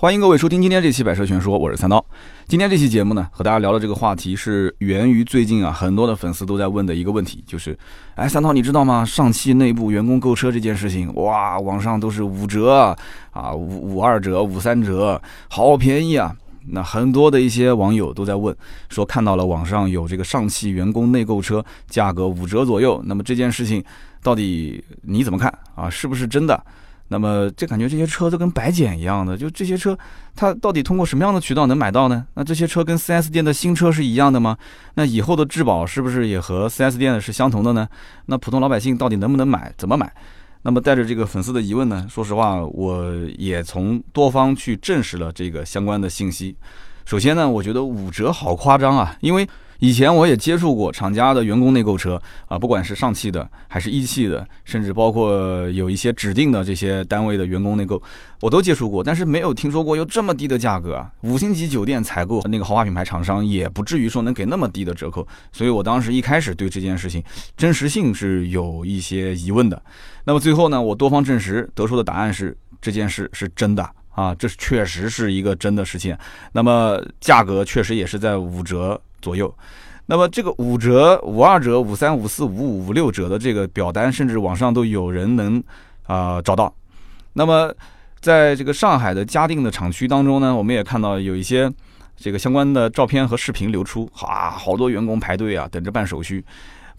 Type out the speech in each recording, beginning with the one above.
欢迎各位收听今天这期《百车全说》，我是三刀。今天这期节目呢，和大家聊的这个话题是源于最近啊，很多的粉丝都在问的一个问题，就是，哎，三刀你知道吗？上汽内部员工购车这件事情，哇，网上都是五折啊，五五二折、五三折，好便宜啊！那很多的一些网友都在问，说看到了网上有这个上汽员工内购车，价格五折左右，那么这件事情到底你怎么看啊？是不是真的？那么这感觉这些车都跟白捡一样的，就这些车，它到底通过什么样的渠道能买到呢？那这些车跟 4S 店的新车是一样的吗？那以后的质保是不是也和 4S 店的是相同的呢？那普通老百姓到底能不能买？怎么买？那么带着这个粉丝的疑问呢？说实话，我也从多方去证实了这个相关的信息。首先呢，我觉得五折好夸张啊，因为。以前我也接触过厂家的员工内购车啊，不管是上汽的还是一汽的，甚至包括有一些指定的这些单位的员工内购，我都接触过，但是没有听说过有这么低的价格啊！五星级酒店采购那个豪华品牌厂商也不至于说能给那么低的折扣，所以我当时一开始对这件事情真实性是有一些疑问的。那么最后呢，我多方证实得出的答案是这件事是真的啊，这确实是一个真的事情。那么价格确实也是在五折。左右，那么这个五折、五二折、五三、五四、五五、五六折的这个表单，甚至网上都有人能啊找到。那么在这个上海的嘉定的厂区当中呢，我们也看到有一些这个相关的照片和视频流出，啊，好多员工排队啊，等着办手续，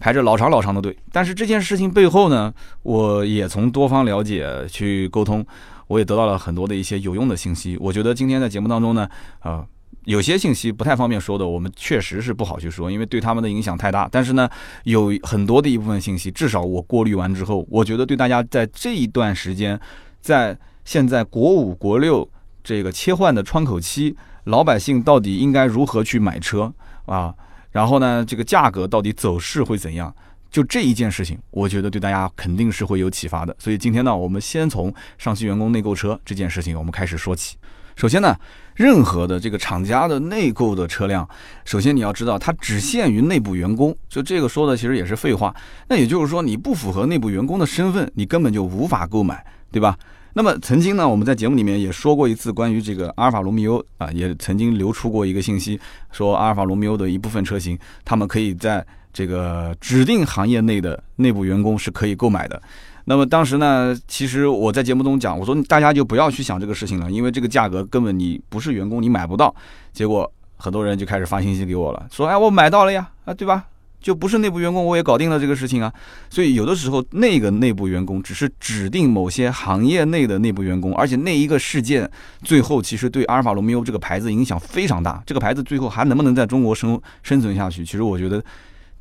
排着老长老长的队。但是这件事情背后呢，我也从多方了解去沟通，我也得到了很多的一些有用的信息。我觉得今天在节目当中呢，啊。有些信息不太方便说的，我们确实是不好去说，因为对他们的影响太大。但是呢，有很多的一部分信息，至少我过滤完之后，我觉得对大家在这一段时间，在现在国五、国六这个切换的窗口期，老百姓到底应该如何去买车啊？然后呢，这个价格到底走势会怎样？就这一件事情，我觉得对大家肯定是会有启发的。所以今天呢，我们先从上汽员工内购车这件事情，我们开始说起。首先呢，任何的这个厂家的内购的车辆，首先你要知道，它只限于内部员工。就这个说的其实也是废话。那也就是说，你不符合内部员工的身份，你根本就无法购买，对吧？那么曾经呢，我们在节目里面也说过一次关于这个阿尔法罗密欧啊，也曾经流出过一个信息，说阿尔法罗密欧的一部分车型，他们可以在这个指定行业内的内部员工是可以购买的。那么当时呢，其实我在节目中讲，我说大家就不要去想这个事情了，因为这个价格根本你不是员工你买不到。结果很多人就开始发信息给我了，说哎我买到了呀，啊对吧？就不是内部员工我也搞定了这个事情啊。所以有的时候那个内部员工只是指定某些行业内的内部员工，而且那一个事件最后其实对阿尔法罗密欧这个牌子影响非常大。这个牌子最后还能不能在中国生生存下去？其实我觉得。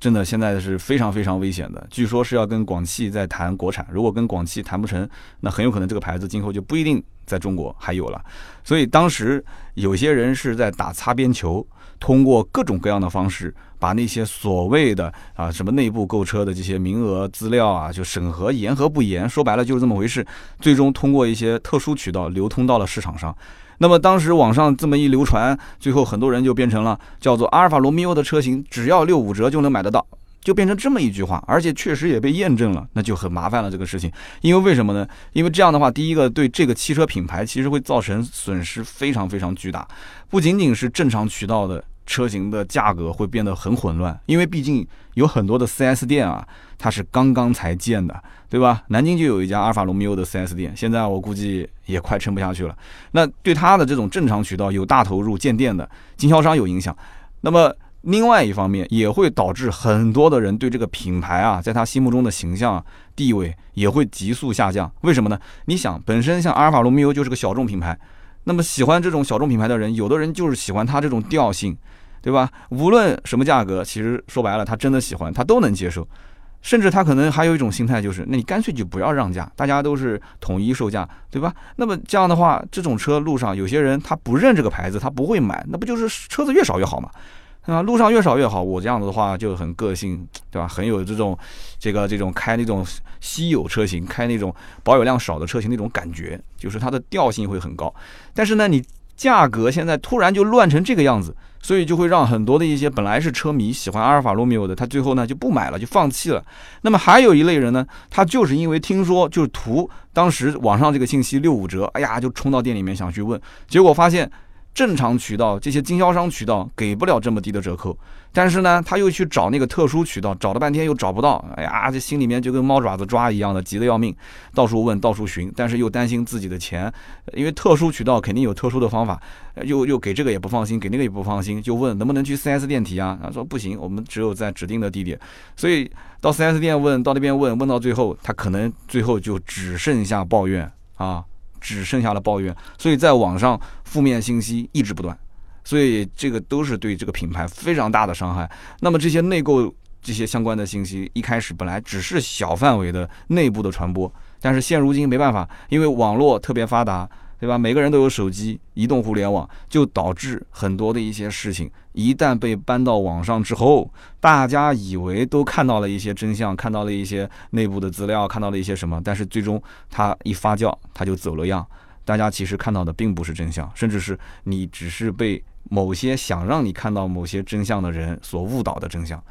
真的现在是非常非常危险的，据说是要跟广汽在谈国产，如果跟广汽谈不成，那很有可能这个牌子今后就不一定在中国还有了。所以当时有些人是在打擦边球，通过各种各样的方式，把那些所谓的啊什么内部购车的这些名额资料啊，就审核严和不严，说白了就是这么回事，最终通过一些特殊渠道流通到了市场上。那么当时网上这么一流传，最后很多人就变成了叫做阿尔法罗密欧的车型，只要六五折就能买得到，就变成这么一句话，而且确实也被验证了，那就很麻烦了这个事情。因为为什么呢？因为这样的话，第一个对这个汽车品牌其实会造成损失非常非常巨大，不仅仅是正常渠道的。车型的价格会变得很混乱，因为毕竟有很多的 4S 店啊，它是刚刚才建的，对吧？南京就有一家阿尔法罗密欧的 4S 店，现在我估计也快撑不下去了。那对它的这种正常渠道有大投入建店的经销商有影响。那么另外一方面，也会导致很多的人对这个品牌啊，在他心目中的形象地位也会急速下降。为什么呢？你想，本身像阿尔法罗密欧就是个小众品牌，那么喜欢这种小众品牌的人，有的人就是喜欢它这种调性。对吧？无论什么价格，其实说白了，他真的喜欢，他都能接受。甚至他可能还有一种心态，就是那你干脆就不要让价，大家都是统一售价，对吧？那么这样的话，这种车路上有些人他不认这个牌子，他不会买，那不就是车子越少越好嘛？啊，路上越少越好。我这样子的话就很个性，对吧？很有这种这个这种开那种稀有车型，开那种保有量少的车型那种感觉，就是它的调性会很高。但是呢，你。价格现在突然就乱成这个样子，所以就会让很多的一些本来是车迷喜欢阿尔法罗密欧的，他最后呢就不买了，就放弃了。那么还有一类人呢，他就是因为听说就是图当时网上这个信息六五折，哎呀就冲到店里面想去问，结果发现。正常渠道这些经销商渠道给不了这么低的折扣，但是呢，他又去找那个特殊渠道，找了半天又找不到，哎呀，这心里面就跟猫爪子抓一样的，急得要命，到处问，到处寻，但是又担心自己的钱，因为特殊渠道肯定有特殊的方法，又又给这个也不放心，给那个也不放心，就问能不能去 4S 店提啊？他说不行，我们只有在指定的地点，所以到 4S 店问，到那边问，问到最后，他可能最后就只剩下抱怨啊。只剩下了抱怨，所以在网上负面信息一直不断，所以这个都是对这个品牌非常大的伤害。那么这些内购这些相关的信息，一开始本来只是小范围的内部的传播，但是现如今没办法，因为网络特别发达。对吧？每个人都有手机，移动互联网就导致很多的一些事情，一旦被搬到网上之后，大家以为都看到了一些真相，看到了一些内部的资料，看到了一些什么，但是最终它一发酵，它就走了样。大家其实看到的并不是真相，甚至是你只是被某些想让你看到某些真相的人所误导的真相。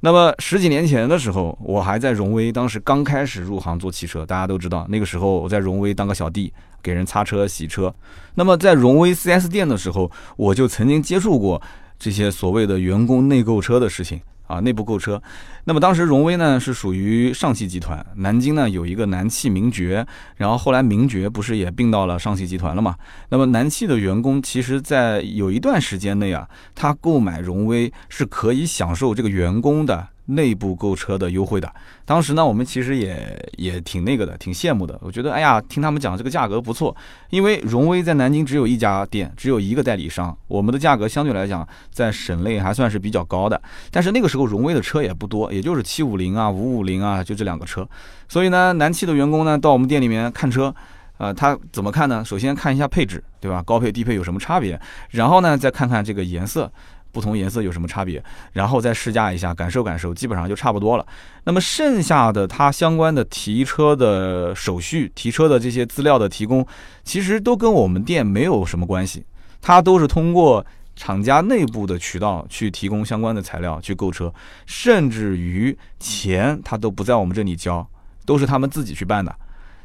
那么十几年前的时候，我还在荣威，当时刚开始入行做汽车，大家都知道，那个时候我在荣威当个小弟，给人擦车洗车。那么在荣威 4S 店的时候，我就曾经接触过这些所谓的员工内购车的事情。啊，内部购车，那么当时荣威呢是属于上汽集团，南京呢有一个南汽名爵，然后后来名爵不是也并到了上汽集团了嘛？那么南汽的员工其实，在有一段时间内啊，他购买荣威是可以享受这个员工的。内部购车的优惠的，当时呢，我们其实也也挺那个的，挺羡慕的。我觉得，哎呀，听他们讲这个价格不错，因为荣威在南京只有一家店，只有一个代理商，我们的价格相对来讲在省内还算是比较高的。但是那个时候荣威的车也不多，也就是七五零啊、五五零啊，就这两个车。所以呢，南汽的员工呢到我们店里面看车，呃，他怎么看呢？首先看一下配置，对吧？高配低配有什么差别？然后呢，再看看这个颜色。不同颜色有什么差别？然后再试驾一下，感受感受，基本上就差不多了。那么剩下的它相关的提车的手续、提车的这些资料的提供，其实都跟我们店没有什么关系。它都是通过厂家内部的渠道去提供相关的材料去购车，甚至于钱他都不在我们这里交，都是他们自己去办的。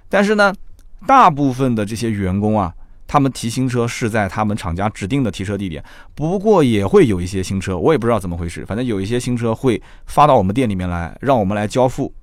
但是呢，大部分的这些员工啊。他们提新车是在他们厂家指定的提车地点，不过也会有一些新车，我也不知道怎么回事，反正有一些新车会发到我们店里面来，让我们来交付。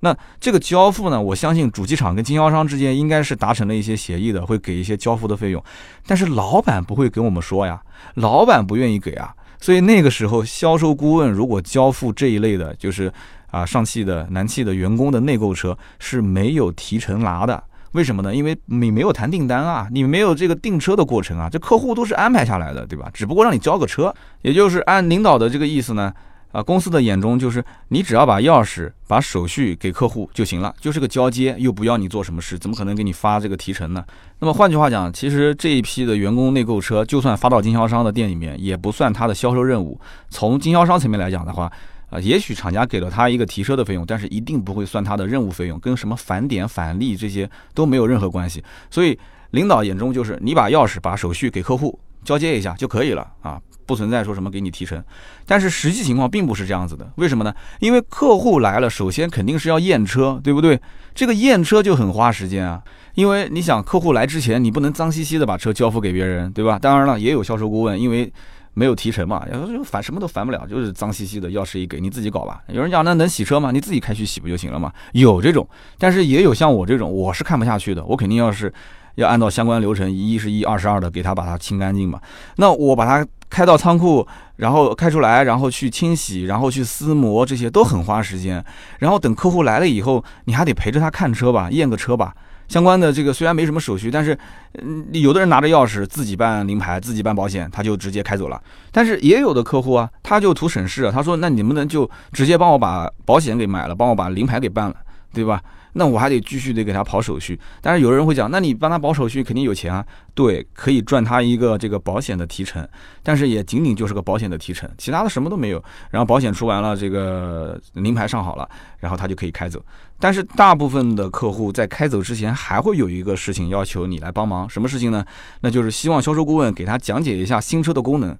那这个交付呢，我相信主机厂跟经销商之间应该是达成了一些协议的，会给一些交付的费用。但是老板不会跟我们说呀，老板不愿意给啊，所以那个时候销售顾问如果交付这一类的，就是啊上汽的、南汽的员工的内购车是没有提成拿的。为什么呢？因为你没有谈订单啊，你没有这个订车的过程啊，这客户都是安排下来的，对吧？只不过让你交个车，也就是按领导的这个意思呢，啊，公司的眼中就是你只要把钥匙、把手续给客户就行了，就是个交接，又不要你做什么事，怎么可能给你发这个提成呢？那么换句话讲，其实这一批的员工内购车，就算发到经销商的店里面，也不算他的销售任务。从经销商层面来讲的话。啊，也许厂家给了他一个提车的费用，但是一定不会算他的任务费用，跟什么返点返利这些都没有任何关系。所以领导眼中就是你把钥匙、把手续给客户交接一下就可以了啊，不存在说什么给你提成。但是实际情况并不是这样子的，为什么呢？因为客户来了，首先肯定是要验车，对不对？这个验车就很花时间啊，因为你想客户来之前，你不能脏兮兮的把车交付给别人，对吧？当然了，也有销售顾问，因为。没有提成嘛，就烦什么都烦不了，就是脏兮兮的，钥匙一给你自己搞吧。有人讲那能洗车吗？你自己开去洗不就行了吗？有这种，但是也有像我这种，我是看不下去的。我肯定要是要按照相关流程，一是一，二是二的，给他把它清干净嘛。那我把它开到仓库，然后开出来，然后去清洗，然后去撕膜，这些都很花时间。然后等客户来了以后，你还得陪着他看车吧，验个车吧。相关的这个虽然没什么手续，但是，嗯，有的人拿着钥匙自己办临牌，自己办保险，他就直接开走了。但是也有的客户啊，他就图省事啊，他说那你能不能就直接帮我把保险给买了，帮我把临牌给办了，对吧？那我还得继续得给他跑手续。但是有人会讲，那你帮他跑手续肯定有钱啊？对，可以赚他一个这个保险的提成，但是也仅仅就是个保险的提成，其他的什么都没有。然后保险出完了，这个临牌上好了，然后他就可以开走。但是大部分的客户在开走之前，还会有一个事情要求你来帮忙，什么事情呢？那就是希望销售顾问给他讲解一下新车的功能。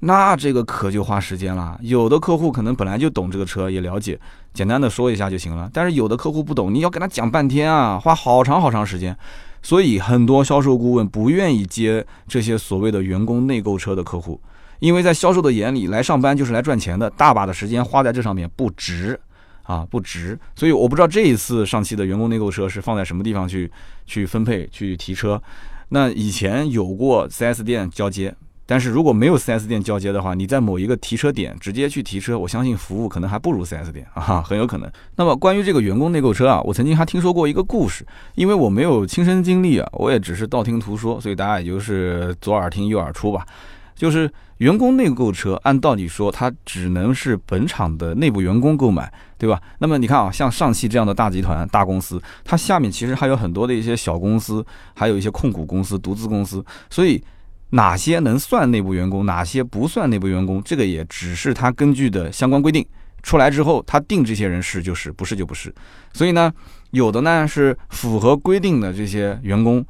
那这个可就花时间了。有的客户可能本来就懂这个车，也了解，简单的说一下就行了。但是有的客户不懂，你要跟他讲半天啊，花好长好长时间。所以很多销售顾问不愿意接这些所谓的员工内购车的客户，因为在销售的眼里，来上班就是来赚钱的，大把的时间花在这上面不值啊，不值。所以我不知道这一次上汽的员工内购车是放在什么地方去去分配去提车。那以前有过 4S 店交接。但是如果没有 4S 店交接的话，你在某一个提车点直接去提车，我相信服务可能还不如 4S 店啊，很有可能。那么关于这个员工内购车啊，我曾经还听说过一个故事，因为我没有亲身经历啊，我也只是道听途说，所以大家也就是左耳听右耳出吧。就是员工内购车，按道理说它只能是本厂的内部员工购买，对吧？那么你看啊，像上汽这样的大集团、大公司，它下面其实还有很多的一些小公司，还有一些控股公司、独资公司，所以。哪些能算内部员工，哪些不算内部员工，这个也只是他根据的相关规定出来之后，他定这些人是就是，不是就不是。所以呢，有的呢是符合规定的这些员工，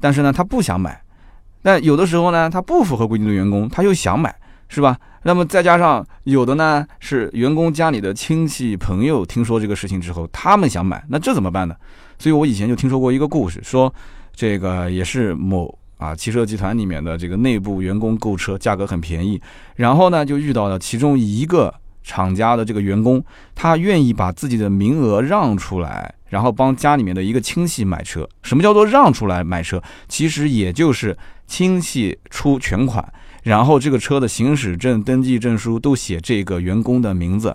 但是呢他不想买；但有的时候呢他不符合规定的员工，他又想买，是吧？那么再加上有的呢是员工家里的亲戚朋友听说这个事情之后，他们想买，那这怎么办呢？所以我以前就听说过一个故事，说这个也是某。啊，汽车集团里面的这个内部员工购车价格很便宜，然后呢就遇到了其中一个厂家的这个员工，他愿意把自己的名额让出来，然后帮家里面的一个亲戚买车。什么叫做让出来买车？其实也就是亲戚出全款，然后这个车的行驶证、登记证书都写这个员工的名字。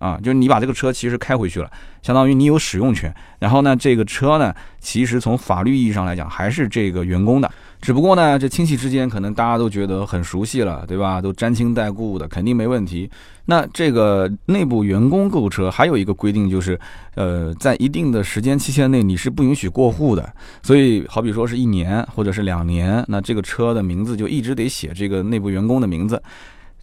啊，就是你把这个车其实开回去了，相当于你有使用权。然后呢，这个车呢，其实从法律意义上来讲还是这个员工的，只不过呢，这亲戚之间可能大家都觉得很熟悉了，对吧？都沾亲带故的，肯定没问题。那这个内部员工购车还有一个规定，就是，呃，在一定的时间期限内你是不允许过户的。所以，好比说是一年或者是两年，那这个车的名字就一直得写这个内部员工的名字。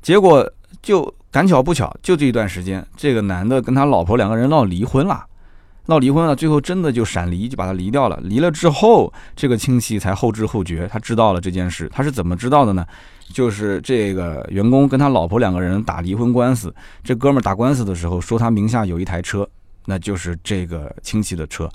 结果就。赶巧不巧，就这一段时间，这个男的跟他老婆两个人闹离婚了，闹离婚了，最后真的就闪离，就把他离掉了。离了之后，这个亲戚才后知后觉，他知道了这件事。他是怎么知道的呢？就是这个员工跟他老婆两个人打离婚官司，这哥们打官司的时候说他名下有一台车，那就是这个亲戚的车。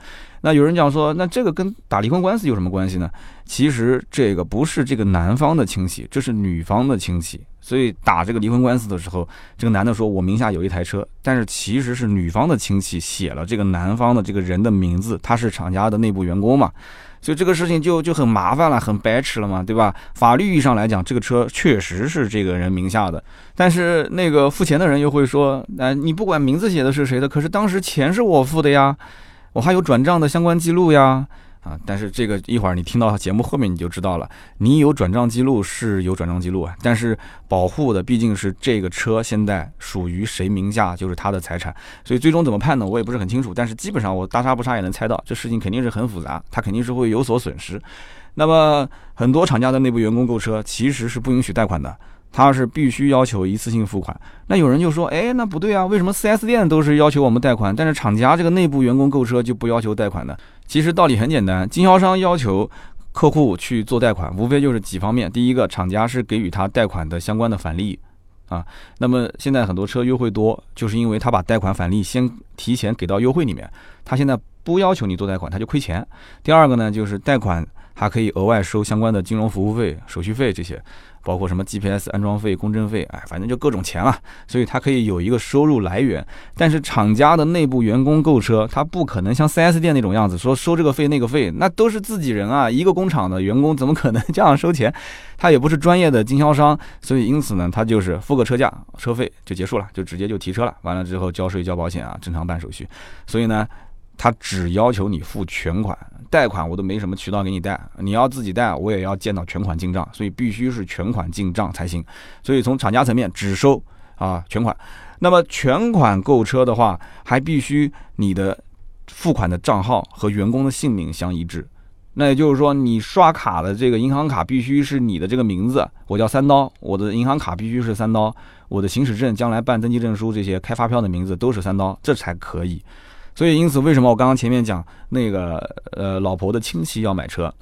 那有人讲说，那这个跟打离婚官司有什么关系呢？其实这个不是这个男方的亲戚，这是女方的亲戚。所以打这个离婚官司的时候，这个男的说：“我名下有一台车。”但是其实是女方的亲戚写了这个男方的这个人的名字，他是厂家的内部员工嘛，所以这个事情就就很麻烦了，很白痴了嘛，对吧？法律意义上来讲，这个车确实是这个人名下的，但是那个付钱的人又会说：“哎，你不管名字写的是谁的，可是当时钱是我付的呀，我还有转账的相关记录呀。”啊，但是这个一会儿你听到节目后面你就知道了，你有转账记录是有转账记录啊，但是保护的毕竟是这个车现在属于谁名下就是他的财产，所以最终怎么判呢？我也不是很清楚，但是基本上我大差不差也能猜到，这事情肯定是很复杂，他肯定是会有所损失。那么很多厂家的内部员工购车其实是不允许贷款的。他是必须要求一次性付款，那有人就说，哎，那不对啊，为什么 4S 店都是要求我们贷款，但是厂家这个内部员工购车就不要求贷款呢？其实道理很简单，经销商要求客户去做贷款，无非就是几方面，第一个，厂家是给予他贷款的相关的返利啊，那么现在很多车优惠多，就是因为他把贷款返利先提前给到优惠里面，他现在不要求你做贷款，他就亏钱。第二个呢，就是贷款还可以额外收相关的金融服务费、手续费这些。包括什么 GPS 安装费、公证费，哎，反正就各种钱了，所以它可以有一个收入来源。但是厂家的内部员工购车，他不可能像 4S 店那种样子，说收这个费那个费，那都是自己人啊，一个工厂的员工怎么可能这样收钱？他也不是专业的经销商，所以因此呢，他就是付个车价、车费就结束了，就直接就提车了。完了之后交税、交保险啊，正常办手续。所以呢。他只要求你付全款，贷款我都没什么渠道给你贷，你要自己贷，我也要见到全款进账，所以必须是全款进账才行。所以从厂家层面只收啊全款。那么全款购车的话，还必须你的付款的账号和员工的姓名相一致。那也就是说，你刷卡的这个银行卡必须是你的这个名字，我叫三刀，我的银行卡必须是三刀，我的行驶证、将来办登记证书这些开发票的名字都是三刀，这才可以。所以，因此为什么我刚刚前面讲那个呃老婆的亲戚要买车，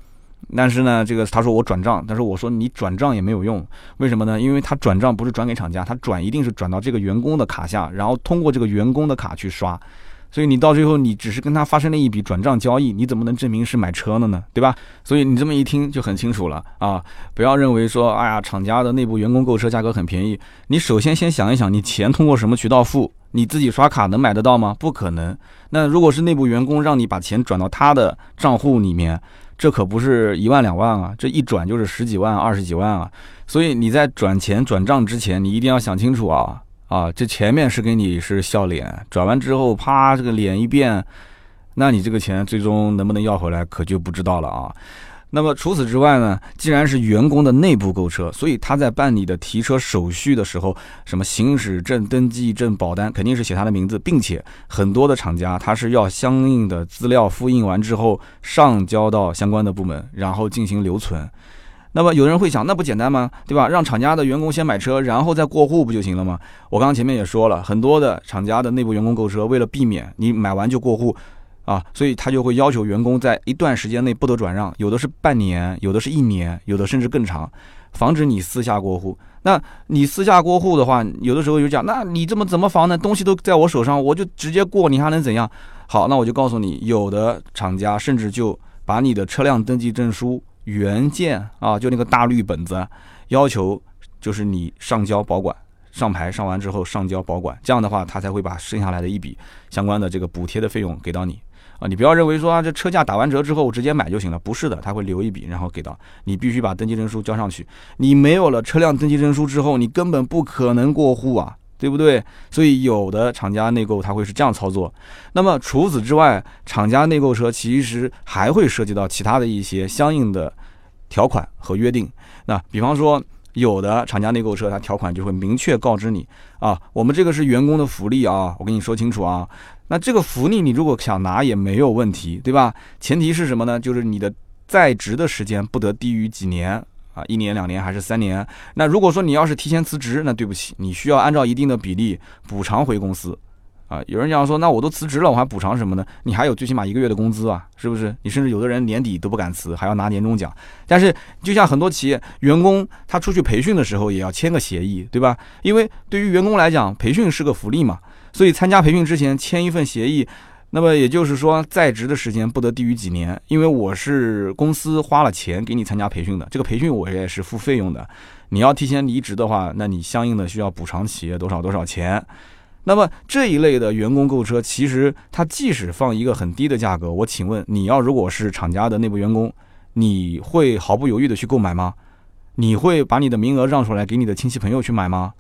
但是呢，这个他说我转账，但是我说你转账也没有用，为什么呢？因为他转账不是转给厂家，他转一定是转到这个员工的卡下，然后通过这个员工的卡去刷。所以你到最后，你只是跟他发生了一笔转账交易，你怎么能证明是买车了呢？对吧？所以你这么一听就很清楚了啊！不要认为说，哎呀，厂家的内部员工购车价格很便宜。你首先先想一想，你钱通过什么渠道付？你自己刷卡能买得到吗？不可能。那如果是内部员工让你把钱转到他的账户里面，这可不是一万两万啊，这一转就是十几万、二十几万啊！所以你在转钱转账之前，你一定要想清楚啊！啊，这前面是给你是笑脸，转完之后，啪，这个脸一变，那你这个钱最终能不能要回来，可就不知道了啊。那么除此之外呢，既然是员工的内部购车，所以他在办理的提车手续的时候，什么行驶证、登记证、保单，肯定是写他的名字，并且很多的厂家他是要相应的资料复印完之后上交到相关的部门，然后进行留存。那么有人会想，那不简单吗？对吧？让厂家的员工先买车，然后再过户不就行了吗？我刚刚前面也说了，很多的厂家的内部员工购车，为了避免你买完就过户，啊，所以他就会要求员工在一段时间内不得转让，有的是半年，有的是一年，有的甚至更长，防止你私下过户。那你私下过户的话，有的时候就讲，那你这么怎么防呢？东西都在我手上，我就直接过，你还能怎样？好，那我就告诉你，有的厂家甚至就把你的车辆登记证书。原件啊，就那个大绿本子，要求就是你上交保管，上牌上完之后上交保管，这样的话他才会把剩下来的一笔相关的这个补贴的费用给到你啊。你不要认为说啊，这车价打完折之后我直接买就行了，不是的，他会留一笔，然后给到你，必须把登记证书交上去。你没有了车辆登记证书之后，你根本不可能过户啊。对不对？所以有的厂家内购他会是这样操作。那么除此之外，厂家内购车其实还会涉及到其他的一些相应的条款和约定。那比方说，有的厂家内购车，它条款就会明确告知你啊，我们这个是员工的福利啊，我跟你说清楚啊。那这个福利你如果想拿也没有问题，对吧？前提是什么呢？就是你的在职的时间不得低于几年。啊，一年、两年还是三年？那如果说你要是提前辞职，那对不起，你需要按照一定的比例补偿回公司。啊，有人讲说，那我都辞职了，我还补偿什么呢？你还有最起码一个月的工资啊，是不是？你甚至有的人年底都不敢辞，还要拿年终奖。但是，就像很多企业员工，他出去培训的时候也要签个协议，对吧？因为对于员工来讲，培训是个福利嘛，所以参加培训之前签一份协议。那么也就是说，在职的时间不得低于几年，因为我是公司花了钱给你参加培训的，这个培训我也是付费用的。你要提前离职的话，那你相应的需要补偿企业多少多少钱。那么这一类的员工购车，其实它即使放一个很低的价格，我请问你要如果是厂家的内部员工，你会毫不犹豫的去购买吗？你会把你的名额让出来给你的亲戚朋友去买吗？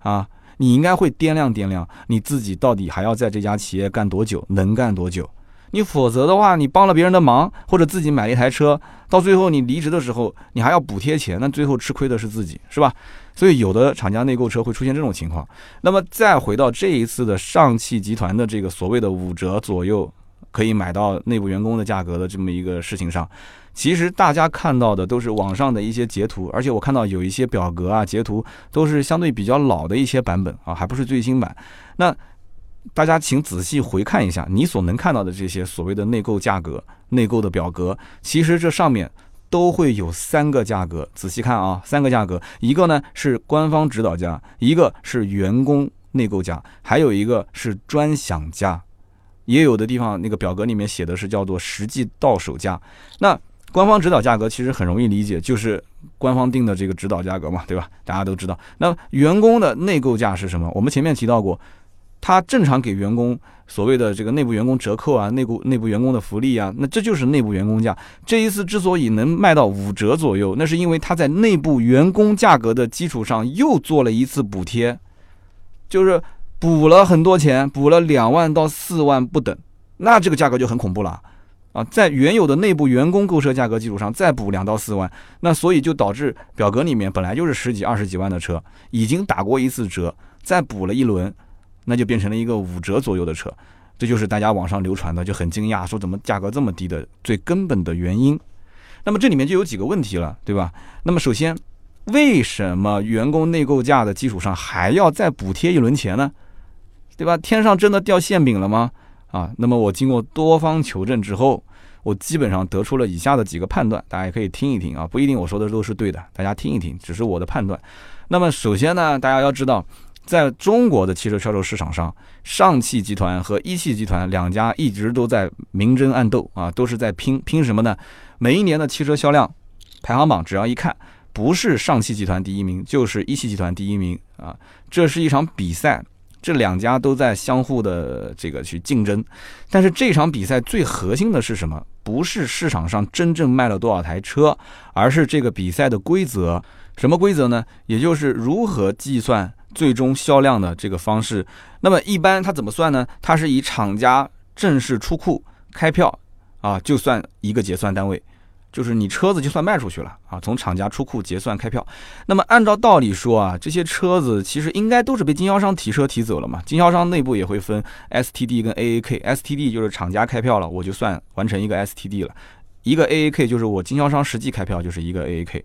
啊？你应该会掂量掂量，你自己到底还要在这家企业干多久，能干多久？你否则的话，你帮了别人的忙，或者自己买一台车，到最后你离职的时候，你还要补贴钱，那最后吃亏的是自己，是吧？所以有的厂家内购车会出现这种情况。那么再回到这一次的上汽集团的这个所谓的五折左右可以买到内部员工的价格的这么一个事情上。其实大家看到的都是网上的一些截图，而且我看到有一些表格啊、截图都是相对比较老的一些版本啊，还不是最新版。那大家请仔细回看一下，你所能看到的这些所谓的内购价格、内购的表格，其实这上面都会有三个价格。仔细看啊，三个价格，一个呢是官方指导价，一个是员工内购价，还有一个是专享价。也有的地方那个表格里面写的是叫做实际到手价。那官方指导价格其实很容易理解，就是官方定的这个指导价格嘛，对吧？大家都知道。那员工的内购价是什么？我们前面提到过，他正常给员工所谓的这个内部员工折扣啊，内部内部员工的福利啊，那这就是内部员工价。这一次之所以能卖到五折左右，那是因为他在内部员工价格的基础上又做了一次补贴，就是补了很多钱，补了两万到四万不等，那这个价格就很恐怖了。啊，在原有的内部员工购车价格基础上再补两到四万，那所以就导致表格里面本来就是十几二十几万的车，已经打过一次折，再补了一轮，那就变成了一个五折左右的车。这就是大家网上流传的就很惊讶，说怎么价格这么低的最根本的原因。那么这里面就有几个问题了，对吧？那么首先，为什么员工内购价的基础上还要再补贴一轮钱呢？对吧？天上真的掉馅饼了吗？啊，那么我经过多方求证之后，我基本上得出了以下的几个判断，大家也可以听一听啊，不一定我说的都是对的，大家听一听，只是我的判断。那么首先呢，大家要知道，在中国的汽车销售市场上，上汽集团和一汽集团两家一直都在明争暗斗啊，都是在拼拼什么呢？每一年的汽车销量排行榜，只要一看，不是上汽集团第一名，就是一汽集团第一名啊，这是一场比赛。这两家都在相互的这个去竞争，但是这场比赛最核心的是什么？不是市场上真正卖了多少台车，而是这个比赛的规则。什么规则呢？也就是如何计算最终销量的这个方式。那么一般它怎么算呢？它是以厂家正式出库开票啊，就算一个结算单位。就是你车子就算卖出去了啊，从厂家出库结算开票。那么按照道理说啊，这些车子其实应该都是被经销商提车提走了嘛。经销商内部也会分 STD 跟 AAK，STD 就是厂家开票了，我就算完成一个 STD 了；一个 AAK 就是我经销商实际开票就是一个 AAK。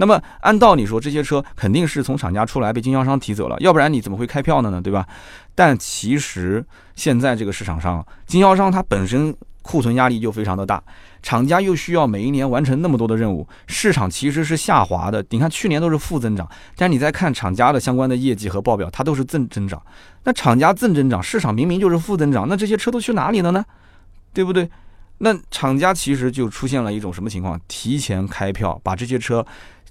那么按道理说，这些车肯定是从厂家出来被经销商提走了，要不然你怎么会开票呢呢？对吧？但其实现在这个市场上，经销商它本身。库存压力就非常的大，厂家又需要每一年完成那么多的任务，市场其实是下滑的。你看去年都是负增长，但你再看厂家的相关的业绩和报表，它都是正增长。那厂家正增长，市场明明就是负增长，那这些车都去哪里了呢？对不对？那厂家其实就出现了一种什么情况？提前开票，把这些车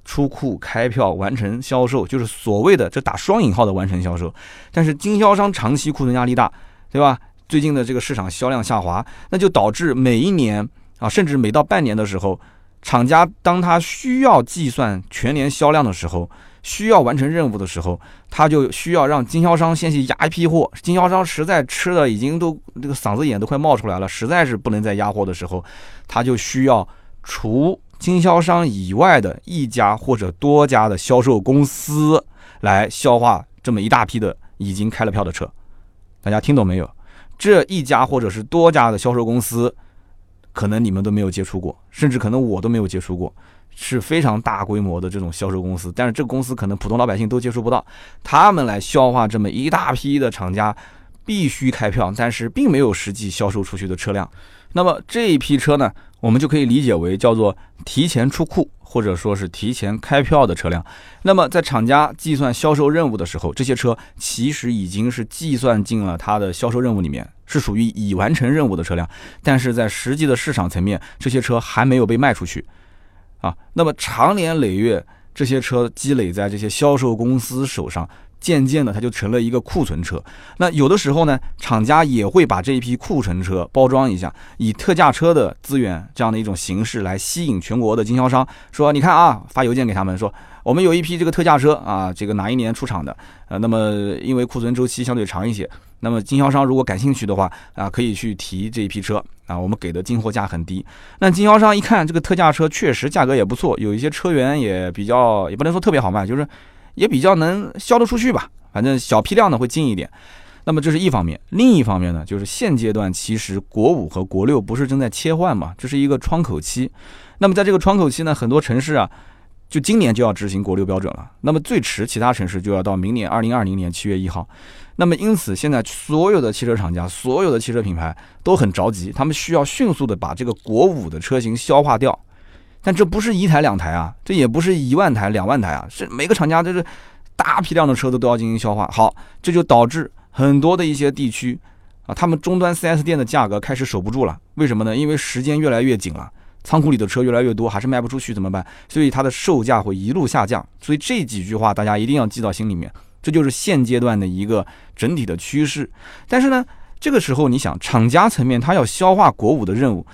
出库开票完成销售，就是所谓的这打双引号的完成销售。但是经销商长期库存压力大，对吧？最近的这个市场销量下滑，那就导致每一年啊，甚至每到半年的时候，厂家当他需要计算全年销量的时候，需要完成任务的时候，他就需要让经销商先去压一批货。经销商实在吃的已经都这个嗓子眼都快冒出来了，实在是不能再压货的时候，他就需要除经销商以外的一家或者多家的销售公司来消化这么一大批的已经开了票的车。大家听懂没有？这一家或者是多家的销售公司，可能你们都没有接触过，甚至可能我都没有接触过，是非常大规模的这种销售公司。但是这个公司可能普通老百姓都接触不到，他们来消化这么一大批的厂家必须开票，但是并没有实际销售出去的车辆。那么这一批车呢，我们就可以理解为叫做提前出库。或者说是提前开票的车辆，那么在厂家计算销售任务的时候，这些车其实已经是计算进了它的销售任务里面，是属于已完成任务的车辆。但是在实际的市场层面，这些车还没有被卖出去啊。那么长年累月，这些车积累在这些销售公司手上。渐渐的，它就成了一个库存车。那有的时候呢，厂家也会把这一批库存车包装一下，以特价车的资源这样的一种形式来吸引全国的经销商，说你看啊，发邮件给他们说，我们有一批这个特价车啊，这个哪一年出厂的？呃，那么因为库存周期相对长一些，那么经销商如果感兴趣的话啊，可以去提这一批车啊，我们给的进货价很低。那经销商一看这个特价车确实价格也不错，有一些车源也比较，也不能说特别好卖，就是。也比较能销得出去吧，反正小批量的会近一点。那么这是一方面，另一方面呢，就是现阶段其实国五和国六不是正在切换嘛，这是一个窗口期。那么在这个窗口期呢，很多城市啊，就今年就要执行国六标准了。那么最迟其他城市就要到明年二零二零年七月一号。那么因此现在所有的汽车厂家、所有的汽车品牌都很着急，他们需要迅速的把这个国五的车型消化掉。但这不是一台两台啊，这也不是一万台两万台啊，是每个厂家都是大批量的车子都要进行消化。好，这就导致很多的一些地区啊，他们终端 4S 店的价格开始守不住了。为什么呢？因为时间越来越紧了，仓库里的车越来越多，还是卖不出去怎么办？所以它的售价会一路下降。所以这几句话大家一定要记到心里面，这就是现阶段的一个整体的趋势。但是呢，这个时候你想，厂家层面它要消化国五的任务，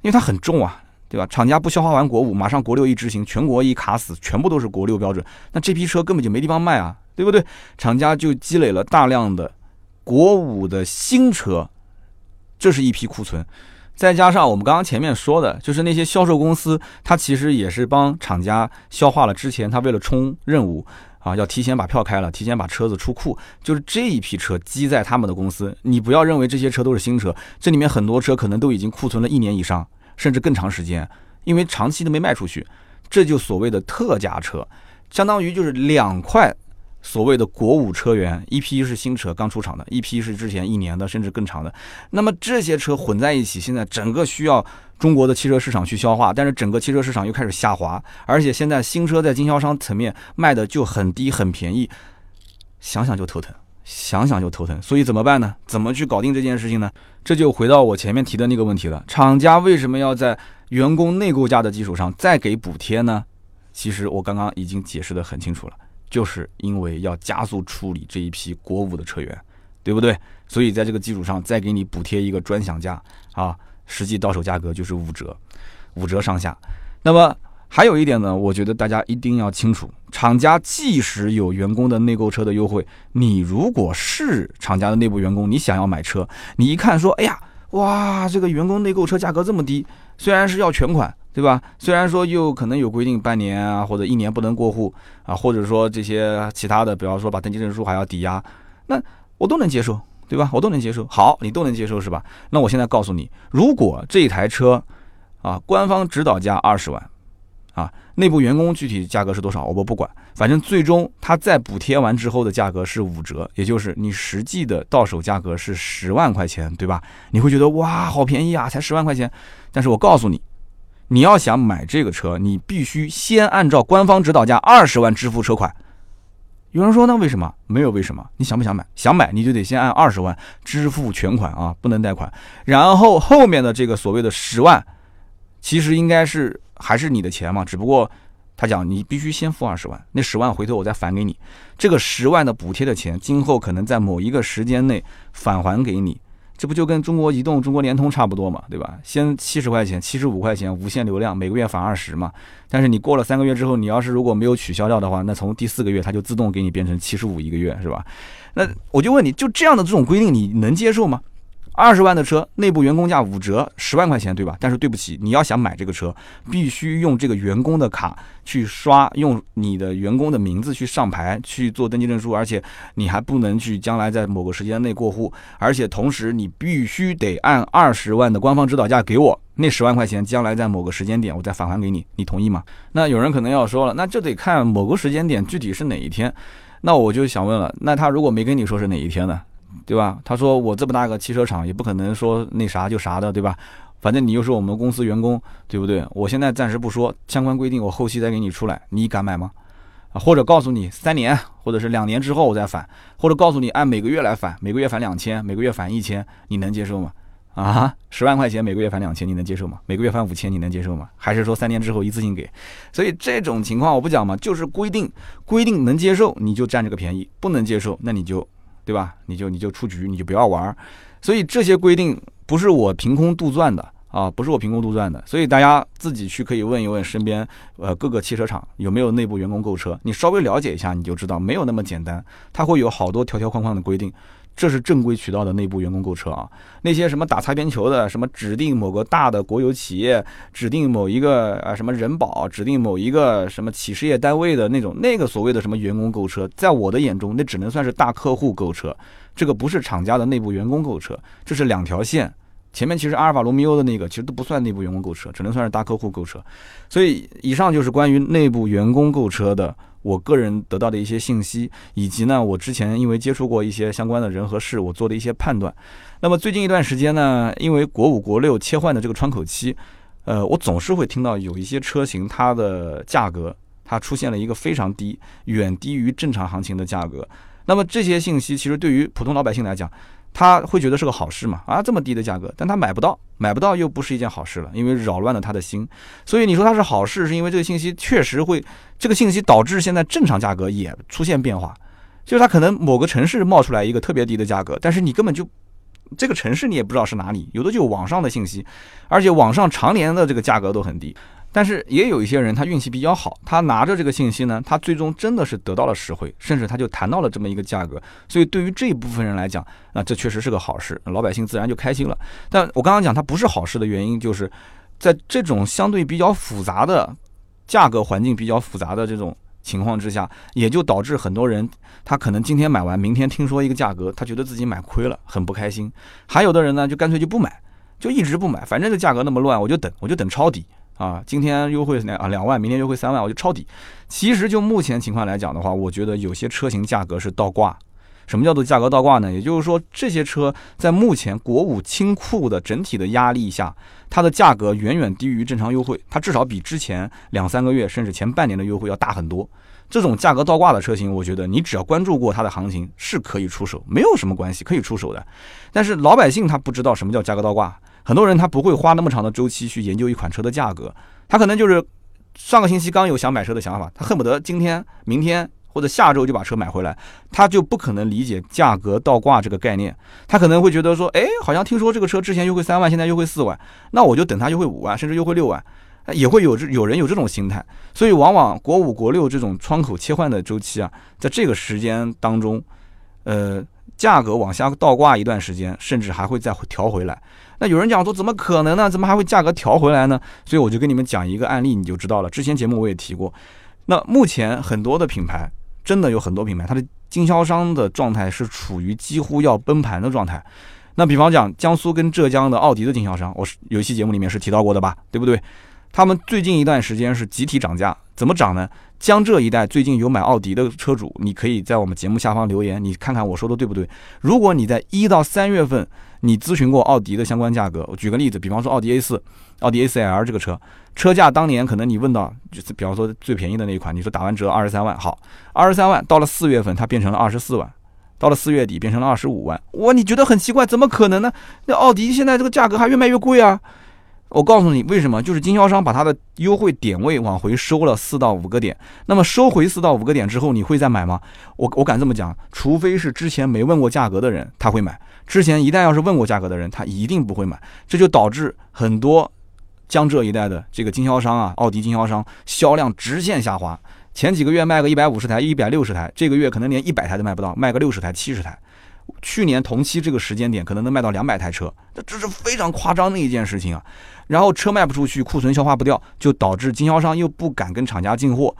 因为它很重啊。对吧？厂家不消化完国五，马上国六一执行，全国一卡死，全部都是国六标准，那这批车根本就没地方卖啊，对不对？厂家就积累了大量的国五的新车，这是一批库存，再加上我们刚刚前面说的，就是那些销售公司，它其实也是帮厂家消化了之前他为了冲任务啊，要提前把票开了，提前把车子出库，就是这一批车积在他们的公司。你不要认为这些车都是新车，这里面很多车可能都已经库存了一年以上，甚至更长时间，因为长期都没卖出去。这就所谓的特价车，相当于就是两块。所谓的国五车源，一批是新车刚出厂的，一批是之前一年的甚至更长的。那么这些车混在一起，现在整个需要中国的汽车市场去消化，但是整个汽车市场又开始下滑，而且现在新车在经销商层面卖的就很低很便宜，想想就头疼，想想就头疼。所以怎么办呢？怎么去搞定这件事情呢？这就回到我前面提的那个问题了：厂家为什么要在员工内购价的基础上再给补贴呢？其实我刚刚已经解释的很清楚了。就是因为要加速处理这一批国五的车源，对不对？所以在这个基础上再给你补贴一个专享价啊，实际到手价格就是五折，五折上下。那么还有一点呢，我觉得大家一定要清楚，厂家即使有员工的内购车的优惠，你如果是厂家的内部员工，你想要买车，你一看说，哎呀，哇，这个员工内购车价格这么低，虽然是要全款。对吧？虽然说又可能有规定半年啊或者一年不能过户啊，或者说这些其他的，比方说把登记证书还要抵押，那我都能接受，对吧？我都能接受。好，你都能接受是吧？那我现在告诉你，如果这台车啊，官方指导价二十万，啊，内部员工具体价格是多少，我不管，反正最终他在补贴完之后的价格是五折，也就是你实际的到手价格是十万块钱，对吧？你会觉得哇，好便宜啊，才十万块钱。但是我告诉你。你要想买这个车，你必须先按照官方指导价二十万支付车款。有人说，那为什么？没有为什么？你想不想买？想买你就得先按二十万支付全款啊，不能贷款。然后后面的这个所谓的十万，其实应该是还是你的钱嘛，只不过他讲你必须先付二十万，那十万回头我再返给你。这个十万的补贴的钱，今后可能在某一个时间内返还给你。这不就跟中国移动、中国联通差不多嘛，对吧？先七十块钱、七十五块钱无限流量，每个月返二十嘛。但是你过了三个月之后，你要是如果没有取消掉的话，那从第四个月它就自动给你变成七十五一个月，是吧？那我就问你，就这样的这种规定，你能接受吗？二十万的车，内部员工价五折，十万块钱，对吧？但是对不起，你要想买这个车，必须用这个员工的卡去刷，用你的员工的名字去上牌去做登记证书，而且你还不能去将来在某个时间内过户，而且同时你必须得按二十万的官方指导价给我那十万块钱，将来在某个时间点我再返还给你，你同意吗？那有人可能要说了，那就得看某个时间点具体是哪一天，那我就想问了，那他如果没跟你说是哪一天呢？对吧？他说我这么大个汽车厂，也不可能说那啥就啥的，对吧？反正你又是我们公司员工，对不对？我现在暂时不说相关规定，我后期再给你出来，你敢买吗？啊，或者告诉你三年或者是两年之后我再返，或者告诉你按每个月来返，每个月返两千，每个月返一千，你能接受吗？啊，十万块钱每个月返两千，你能接受吗？每个月返五千，你能接受吗？还是说三年之后一次性给？所以这种情况我不讲嘛，就是规定，规定能接受你就占这个便宜，不能接受那你就。对吧？你就你就出局，你就不要玩儿。所以这些规定不是我凭空杜撰的啊，不是我凭空杜撰的。所以大家自己去可以问一问身边呃各个汽车厂有没有内部员工购车，你稍微了解一下，你就知道没有那么简单，它会有好多条条框框的规定。这是正规渠道的内部员工购车啊，那些什么打擦边球的，什么指定某个大的国有企业，指定某一个啊什么人保，指定某一个什么企事业单位的那种，那个所谓的什么员工购车，在我的眼中，那只能算是大客户购车，这个不是厂家的内部员工购车，这是两条线。前面其实阿尔法罗密欧的那个其实都不算内部员工购车，只能算是大客户购车。所以以上就是关于内部员工购车的。我个人得到的一些信息，以及呢，我之前因为接触过一些相关的人和事，我做的一些判断。那么最近一段时间呢，因为国五、国六切换的这个窗口期，呃，我总是会听到有一些车型它的价格它出现了一个非常低，远低于正常行情的价格。那么这些信息其实对于普通老百姓来讲，他会觉得是个好事嘛？啊，这么低的价格，但他买不到，买不到又不是一件好事了，因为扰乱了他的心。所以你说它是好事，是因为这个信息确实会，这个信息导致现在正常价格也出现变化。就是它可能某个城市冒出来一个特别低的价格，但是你根本就这个城市你也不知道是哪里，有的就网上的信息，而且网上常年的这个价格都很低。但是也有一些人，他运气比较好，他拿着这个信息呢，他最终真的是得到了实惠，甚至他就谈到了这么一个价格。所以对于这一部分人来讲，那这确实是个好事，老百姓自然就开心了。但我刚刚讲它不是好事的原因，就是在这种相对比较复杂的价格环境比较复杂的这种情况之下，也就导致很多人他可能今天买完，明天听说一个价格，他觉得自己买亏了，很不开心。还有的人呢，就干脆就不买，就一直不买，反正这价格那么乱，我就等，我就等抄底啊。今天优惠两啊两万，明天优惠三万，我就抄底。其实就目前情况来讲的话，我觉得有些车型价格是倒挂。什么叫做价格倒挂呢？也就是说，这些车在目前国五清库的整体的压力下，它的价格远远低于正常优惠，它至少比之前两三个月甚至前半年的优惠要大很多。这种价格倒挂的车型，我觉得你只要关注过它的行情，是可以出手，没有什么关系，可以出手的。但是老百姓他不知道什么叫价格倒挂，很多人他不会花那么长的周期去研究一款车的价格，他可能就是上个星期刚有想买车的想法，他恨不得今天、明天。或者下周就把车买回来，他就不可能理解价格倒挂这个概念。他可能会觉得说，哎，好像听说这个车之前优惠三万，现在优惠四万，那我就等它优惠五万，甚至优惠六万，也会有这有人有这种心态。所以往往国五、国六这种窗口切换的周期啊，在这个时间当中，呃，价格往下倒挂一段时间，甚至还会再调回来。那有人讲说，怎么可能呢？怎么还会价格调回来呢？所以我就跟你们讲一个案例，你就知道了。之前节目我也提过，那目前很多的品牌。真的有很多品牌，它的经销商的状态是处于几乎要崩盘的状态。那比方讲，江苏跟浙江的奥迪的经销商，我是有一期节目里面是提到过的吧，对不对？他们最近一段时间是集体涨价，怎么涨呢？江浙一带最近有买奥迪的车主，你可以在我们节目下方留言，你看看我说的对不对？如果你在一到三月份你咨询过奥迪的相关价格，我举个例子，比方说奥迪 A 四、奥迪 A 四 L 这个车。车价当年可能你问到，就是比方说最便宜的那一款，你说打完折二十三万，好，二十三万到了四月份它变成了二十四万，到了四月底变成了二十五万，哇，你觉得很奇怪，怎么可能呢？那奥迪现在这个价格还越卖越贵啊！我告诉你为什么，就是经销商把它的优惠点位往回收了四到五个点，那么收回四到五个点之后，你会再买吗？我我敢这么讲，除非是之前没问过价格的人他会买，之前一旦要是问过价格的人，他一定不会买，这就导致很多。江浙一带的这个经销商啊，奥迪经销商销量直线下滑。前几个月卖个一百五十台、一百六十台，这个月可能连一百台都卖不到，卖个六十台、七十台。去年同期这个时间点，可能能卖到两百台车，这这是非常夸张的一件事情啊。然后车卖不出去，库存消化不掉，就导致经销商又不敢跟厂家进货。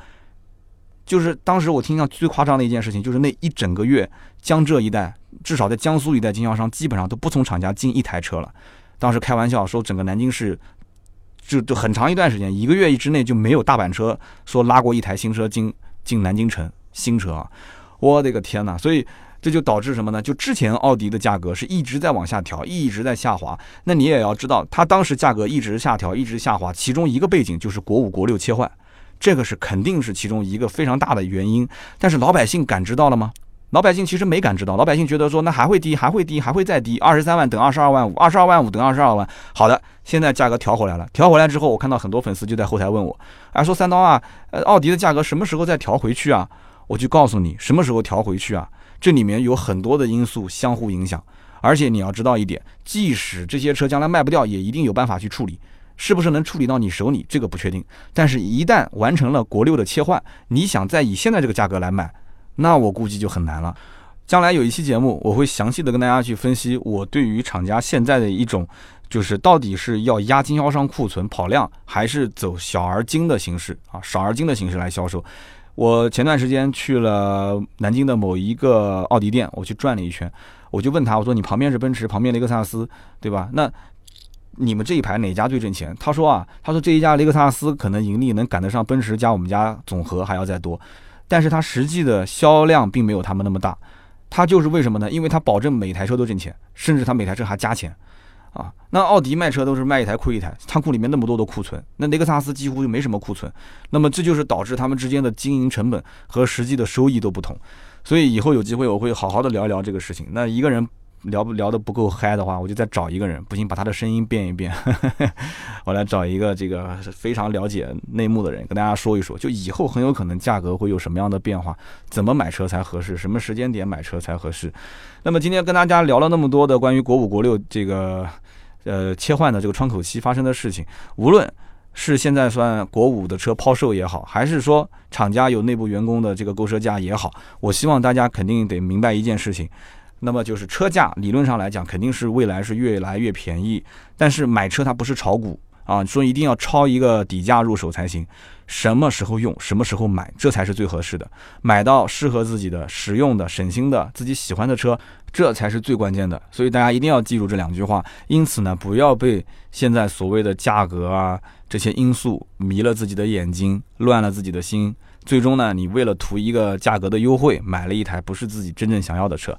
就是当时我听到最夸张的一件事情，就是那一整个月，江浙一带，至少在江苏一带，经销商基本上都不从厂家进一台车了。当时开玩笑说，整个南京市。就就很长一段时间，一个月之内就没有大板车说拉过一台新车进进南京城新车啊！我的个天哪！所以 这就导致什么呢？就之前奥迪的价格是一直在往下调，一直在下滑。那你也要知道，它当时价格一直下调，一直下滑，其中一个背景就是国五国六切换，这个是肯定是其中一个非常大的原因。但是老百姓感知到了吗？老百姓其实没感知到，老百姓觉得说那还会低，还会低，还会再低，二十三万等二十二万五，二十二万五等二十二万。好的，现在价格调回来了，调回来之后，我看到很多粉丝就在后台问我，啊，说三刀啊，呃，奥迪的价格什么时候再调回去啊？我就告诉你，什么时候调回去啊？这里面有很多的因素相互影响，而且你要知道一点，即使这些车将来卖不掉，也一定有办法去处理，是不是能处理到你手里，这个不确定。但是，一旦完成了国六的切换，你想再以现在这个价格来买？那我估计就很难了。将来有一期节目，我会详细的跟大家去分析我对于厂家现在的一种，就是到底是要压经销商库存跑量，还是走小而精的形式啊，少而精的形式来销售。我前段时间去了南京的某一个奥迪店，我去转了一圈，我就问他，我说你旁边是奔驰，旁边雷克萨斯，对吧？那你们这一排哪家最挣钱？他说啊，他说这一家雷克萨斯可能盈利能赶得上奔驰加我们家总和还要再多。但是它实际的销量并没有他们那么大，他就是为什么呢？因为他保证每台车都挣钱，甚至他每台车还加钱，啊，那奥迪卖车都是卖一台亏一台，仓库里面那么多的库存，那雷克萨斯几乎就没什么库存，那么这就是导致他们之间的经营成本和实际的收益都不同，所以以后有机会我会好好的聊一聊这个事情。那一个人。聊不聊得不够嗨的话，我就再找一个人，不行把他的声音变一变，我来找一个这个非常了解内幕的人跟大家说一说，就以后很有可能价格会有什么样的变化，怎么买车才合适，什么时间点买车才合适。那么今天跟大家聊了那么多的关于国五国六这个呃切换的这个窗口期发生的事情，无论是现在算国五的车抛售也好，还是说厂家有内部员工的这个购车价也好，我希望大家肯定得明白一件事情。那么就是车价，理论上来讲肯定是未来是越来越便宜，但是买车它不是炒股，啊，说一定要超一个底价入手才行。什么时候用，什么时候买，这才是最合适的。买到适合自己的、实用的、省心的、自己喜欢的车，这才是最关键的。所以大家一定要记住这两句话。因此呢，不要被现在所谓的价格啊这些因素迷了自己的眼睛，乱了自己的心。最终呢，你为了图一个价格的优惠，买了一台不是自己真正想要的车。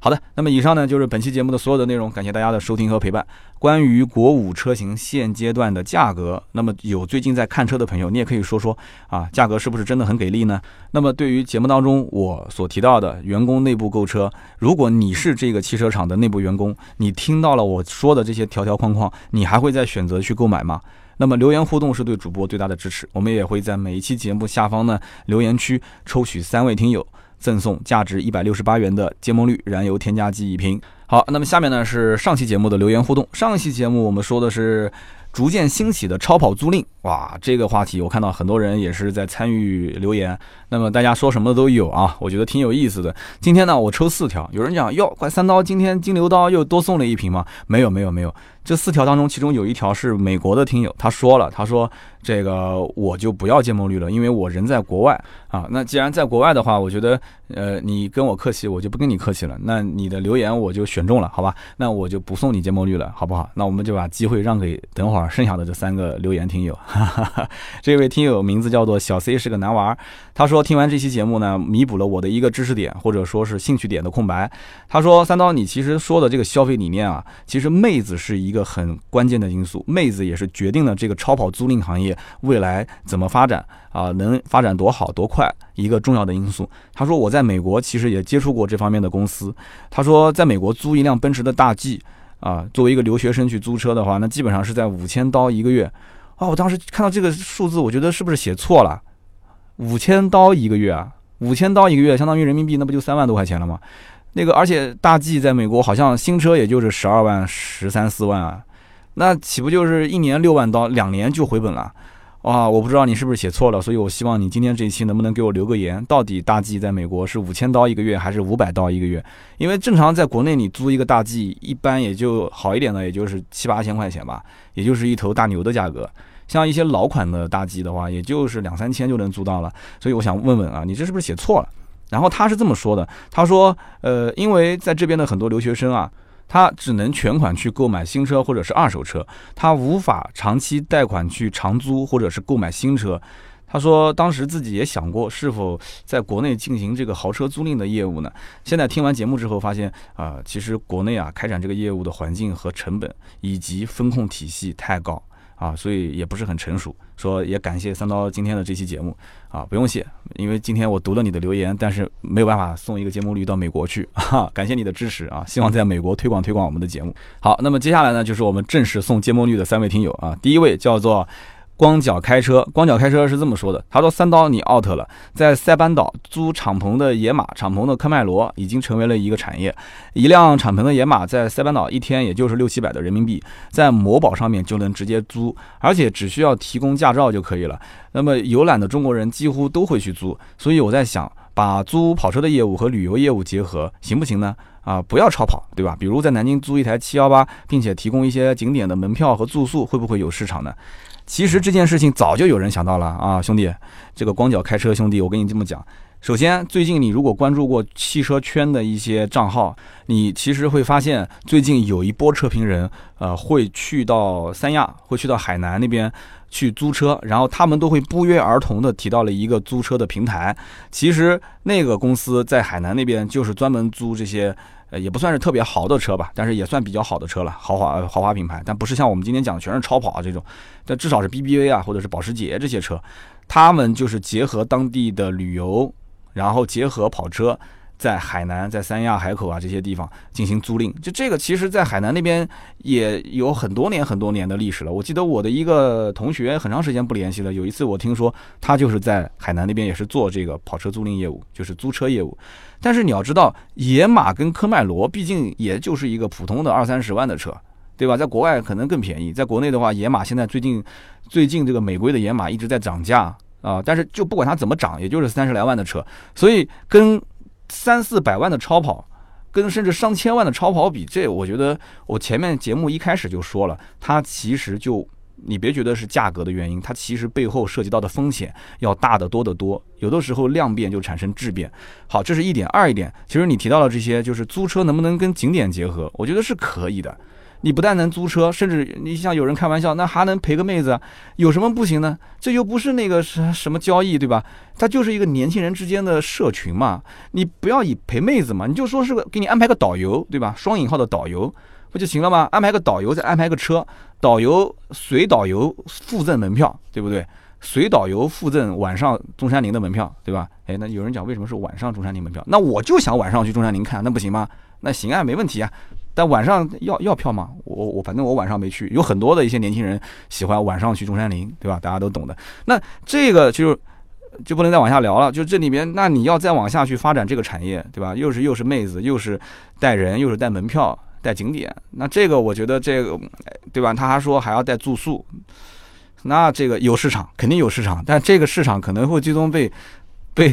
好的，那么以上呢就是本期节目的所有的内容，感谢大家的收听和陪伴。关于国五车型现阶段的价格，那么有最近在看车的朋友，你也可以说说啊，价格是不是真的很给力呢？那么对于节目当中我所提到的员工内部购车，如果你是这个汽车厂的内部员工，你听到了我说的这些条条框框，你还会再选择去购买吗？那么留言互动是对主播最大的支持，我们也会在每一期节目下方呢留言区抽取三位听友。赠送价值一百六十八元的节末绿燃油添加剂一瓶。好，那么下面呢是上期节目的留言互动。上期节目我们说的是逐渐兴起的超跑租赁，哇，这个话题我看到很多人也是在参与留言。那么大家说什么的都有啊，我觉得挺有意思的。今天呢，我抽四条，有人讲哟，快三刀，今天金牛刀又多送了一瓶吗？没有，没有，没有。这四条当中，其中有一条是美国的听友，他说了，他说这个我就不要芥末绿了，因为我人在国外啊。那既然在国外的话，我觉得呃你跟我客气，我就不跟你客气了。那你的留言我就选中了，好吧？那我就不送你芥末绿了，好不好？那我们就把机会让给等会儿剩下的这三个留言听友。这位听友名字叫做小 C，是个男娃，他说听完这期节目呢，弥补了我的一个知识点或者说是兴趣点的空白。他说三刀，你其实说的这个消费理念啊，其实妹子是一个。个很关键的因素，妹子也是决定了这个超跑租赁行业未来怎么发展啊，能发展多好多快一个重要的因素。他说我在美国其实也接触过这方面的公司。他说在美国租一辆奔驰的大 G 啊，作为一个留学生去租车的话，那基本上是在五千刀一个月啊。我当时看到这个数字，我觉得是不是写错了？五千刀一个月啊，五千刀一个月相当于人民币，那不就三万多块钱了吗？那个，而且大 G 在美国好像新车也就是十二万、十三四万啊，那岂不就是一年六万刀，两年就回本了？哇，我不知道你是不是写错了，所以我希望你今天这一期能不能给我留个言，到底大 G 在美国是五千刀一个月还是五百刀一个月？因为正常在国内你租一个大 G，一般也就好一点的，也就是七八千块钱吧，也就是一头大牛的价格。像一些老款的大 G 的话，也就是两三千就能租到了。所以我想问问啊，你这是不是写错了？然后他是这么说的，他说，呃，因为在这边的很多留学生啊，他只能全款去购买新车或者是二手车，他无法长期贷款去长租或者是购买新车。他说，当时自己也想过是否在国内进行这个豪车租赁的业务呢？现在听完节目之后发现，啊，其实国内啊开展这个业务的环境和成本以及风控体系太高。啊，所以也不是很成熟。说也感谢三刀今天的这期节目啊，不用谢，因为今天我读了你的留言，但是没有办法送一个节目绿到美国去。哈，感谢你的支持啊，希望在美国推广推广我们的节目。好，那么接下来呢，就是我们正式送节目绿的三位听友啊，第一位叫做。光脚开车，光脚开车是这么说的：“他说三刀你 out 了，在塞班岛租敞篷的野马、敞篷的科迈罗已经成为了一个产业。一辆敞篷的野马在塞班岛一天也就是六七百的人民币，在某宝上面就能直接租，而且只需要提供驾照就可以了。那么游览的中国人几乎都会去租，所以我在想，把租跑车的业务和旅游业务结合，行不行呢？啊，不要超跑，对吧？比如在南京租一台七幺八，并且提供一些景点的门票和住宿，会不会有市场呢？”其实这件事情早就有人想到了啊，兄弟，这个光脚开车兄弟，我跟你这么讲。首先，最近你如果关注过汽车圈的一些账号，你其实会发现，最近有一波车评人，呃，会去到三亚，会去到海南那边去租车，然后他们都会不约而同的提到了一个租车的平台。其实那个公司在海南那边就是专门租这些。呃，也不算是特别豪的车吧，但是也算比较好的车了，豪华豪华品牌，但不是像我们今天讲的全是超跑啊这种，但至少是 BBA 啊或者是保时捷这些车，他们就是结合当地的旅游，然后结合跑车。在海南、在三亚、海口啊这些地方进行租赁，就这个其实，在海南那边也有很多年、很多年的历史了。我记得我的一个同学很长时间不联系了，有一次我听说他就是在海南那边也是做这个跑车租赁业务，就是租车业务。但是你要知道，野马跟科迈罗毕竟也就是一个普通的二三十万的车，对吧？在国外可能更便宜，在国内的话，野马现在最近最近这个美规的野马一直在涨价啊，但是就不管它怎么涨，也就是三十来万的车，所以跟三四百万的超跑，跟甚至上千万的超跑比，这我觉得我前面节目一开始就说了，它其实就你别觉得是价格的原因，它其实背后涉及到的风险要大得多得多。有的时候量变就产生质变。好，这是一点。二一点，其实你提到了这些，就是租车能不能跟景点结合？我觉得是可以的。你不但能租车，甚至你像有人开玩笑，那还能陪个妹子，有什么不行呢？这又不是那个什什么交易，对吧？它就是一个年轻人之间的社群嘛。你不要以陪妹子嘛，你就说是个给你安排个导游，对吧？双引号的导游不就行了吗？安排个导游，再安排个车，导游随导游附赠门票，对不对？随导游附赠晚上中山陵的门票，对吧？哎，那有人讲为什么是晚上中山陵门票？那我就想晚上去中山陵看，那不行吗？那行啊，没问题啊。但晚上要要票吗？我我反正我晚上没去，有很多的一些年轻人喜欢晚上去中山陵，对吧？大家都懂的。那这个就就不能再往下聊了。就这里面，那你要再往下去发展这个产业，对吧？又是又是妹子，又是带人，又是带门票、带景点。那这个我觉得这个，对吧？他还说还要带住宿，那这个有市场，肯定有市场，但这个市场可能会最终被被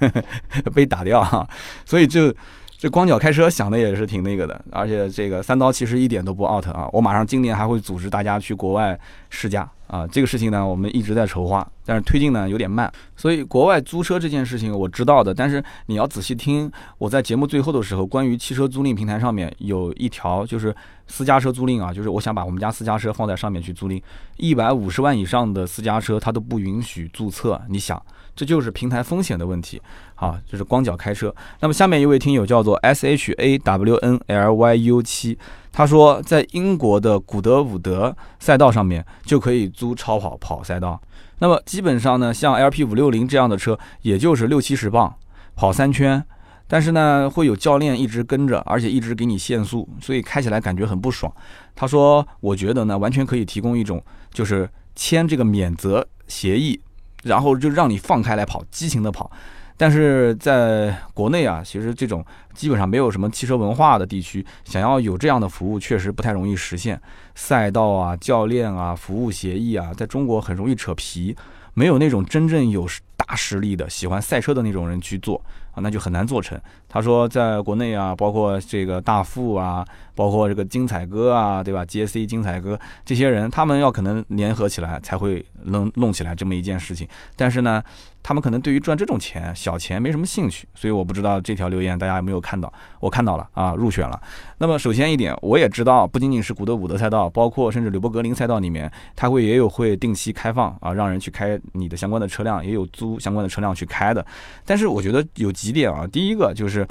被打掉哈。所以就。这光脚开车想的也是挺那个的，而且这个三刀其实一点都不 out 啊！我马上今年还会组织大家去国外试驾啊！这个事情呢，我们一直在筹划，但是推进呢有点慢。所以国外租车这件事情我知道的，但是你要仔细听，我在节目最后的时候，关于汽车租赁平台上面有一条就是私家车租赁啊，就是我想把我们家私家车放在上面去租赁，一百五十万以上的私家车它都不允许注册。你想？这就是平台风险的问题，好，就是光脚开车。那么下面一位听友叫做 S H A W N L Y U 七，他说在英国的古德伍德赛道上面就可以租超跑跑赛道。那么基本上呢，像 L P 五六零这样的车，也就是六七十磅跑三圈，但是呢会有教练一直跟着，而且一直给你限速，所以开起来感觉很不爽。他说，我觉得呢完全可以提供一种就是签这个免责协议。然后就让你放开来跑，激情的跑，但是在国内啊，其实这种基本上没有什么汽车文化的地区，想要有这样的服务，确实不太容易实现。赛道啊、教练啊、服务协议啊，在中国很容易扯皮，没有那种真正有大实力的、喜欢赛车的那种人去做。啊，那就很难做成。他说，在国内啊，包括这个大富啊，包括这个精彩哥啊，对吧？J C 精彩哥这些人，他们要可能联合起来才会弄弄起来这么一件事情。但是呢。他们可能对于赚这种钱小钱没什么兴趣，所以我不知道这条留言大家有没有看到？我看到了啊，入选了。那么首先一点，我也知道，不仅仅是古德伍德赛道，包括甚至吕伯格林赛道里面，他会也有会定期开放啊，让人去开你的相关的车辆，也有租相关的车辆去开的。但是我觉得有几点啊，第一个就是，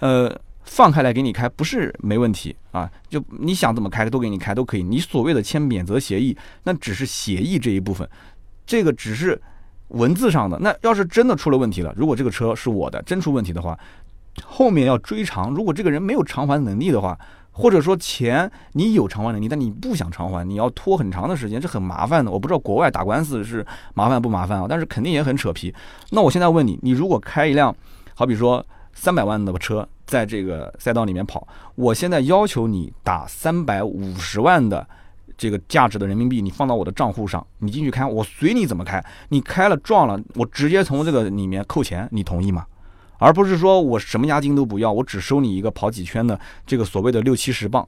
呃，放开来给你开不是没问题啊，就你想怎么开都给你开都可以。你所谓的签免责协议，那只是协议这一部分，这个只是。文字上的那要是真的出了问题了，如果这个车是我的，真出问题的话，后面要追偿。如果这个人没有偿还能力的话，或者说钱你有偿还能力，但你不想偿还，你要拖很长的时间，这很麻烦的。我不知道国外打官司是麻烦不麻烦啊，但是肯定也很扯皮。那我现在问你，你如果开一辆，好比说三百万的车，在这个赛道里面跑，我现在要求你打三百五十万的。这个价值的人民币，你放到我的账户上，你进去开，我随你怎么开。你开了撞了，我直接从这个里面扣钱，你同意吗？而不是说我什么押金都不要，我只收你一个跑几圈的这个所谓的六七十磅。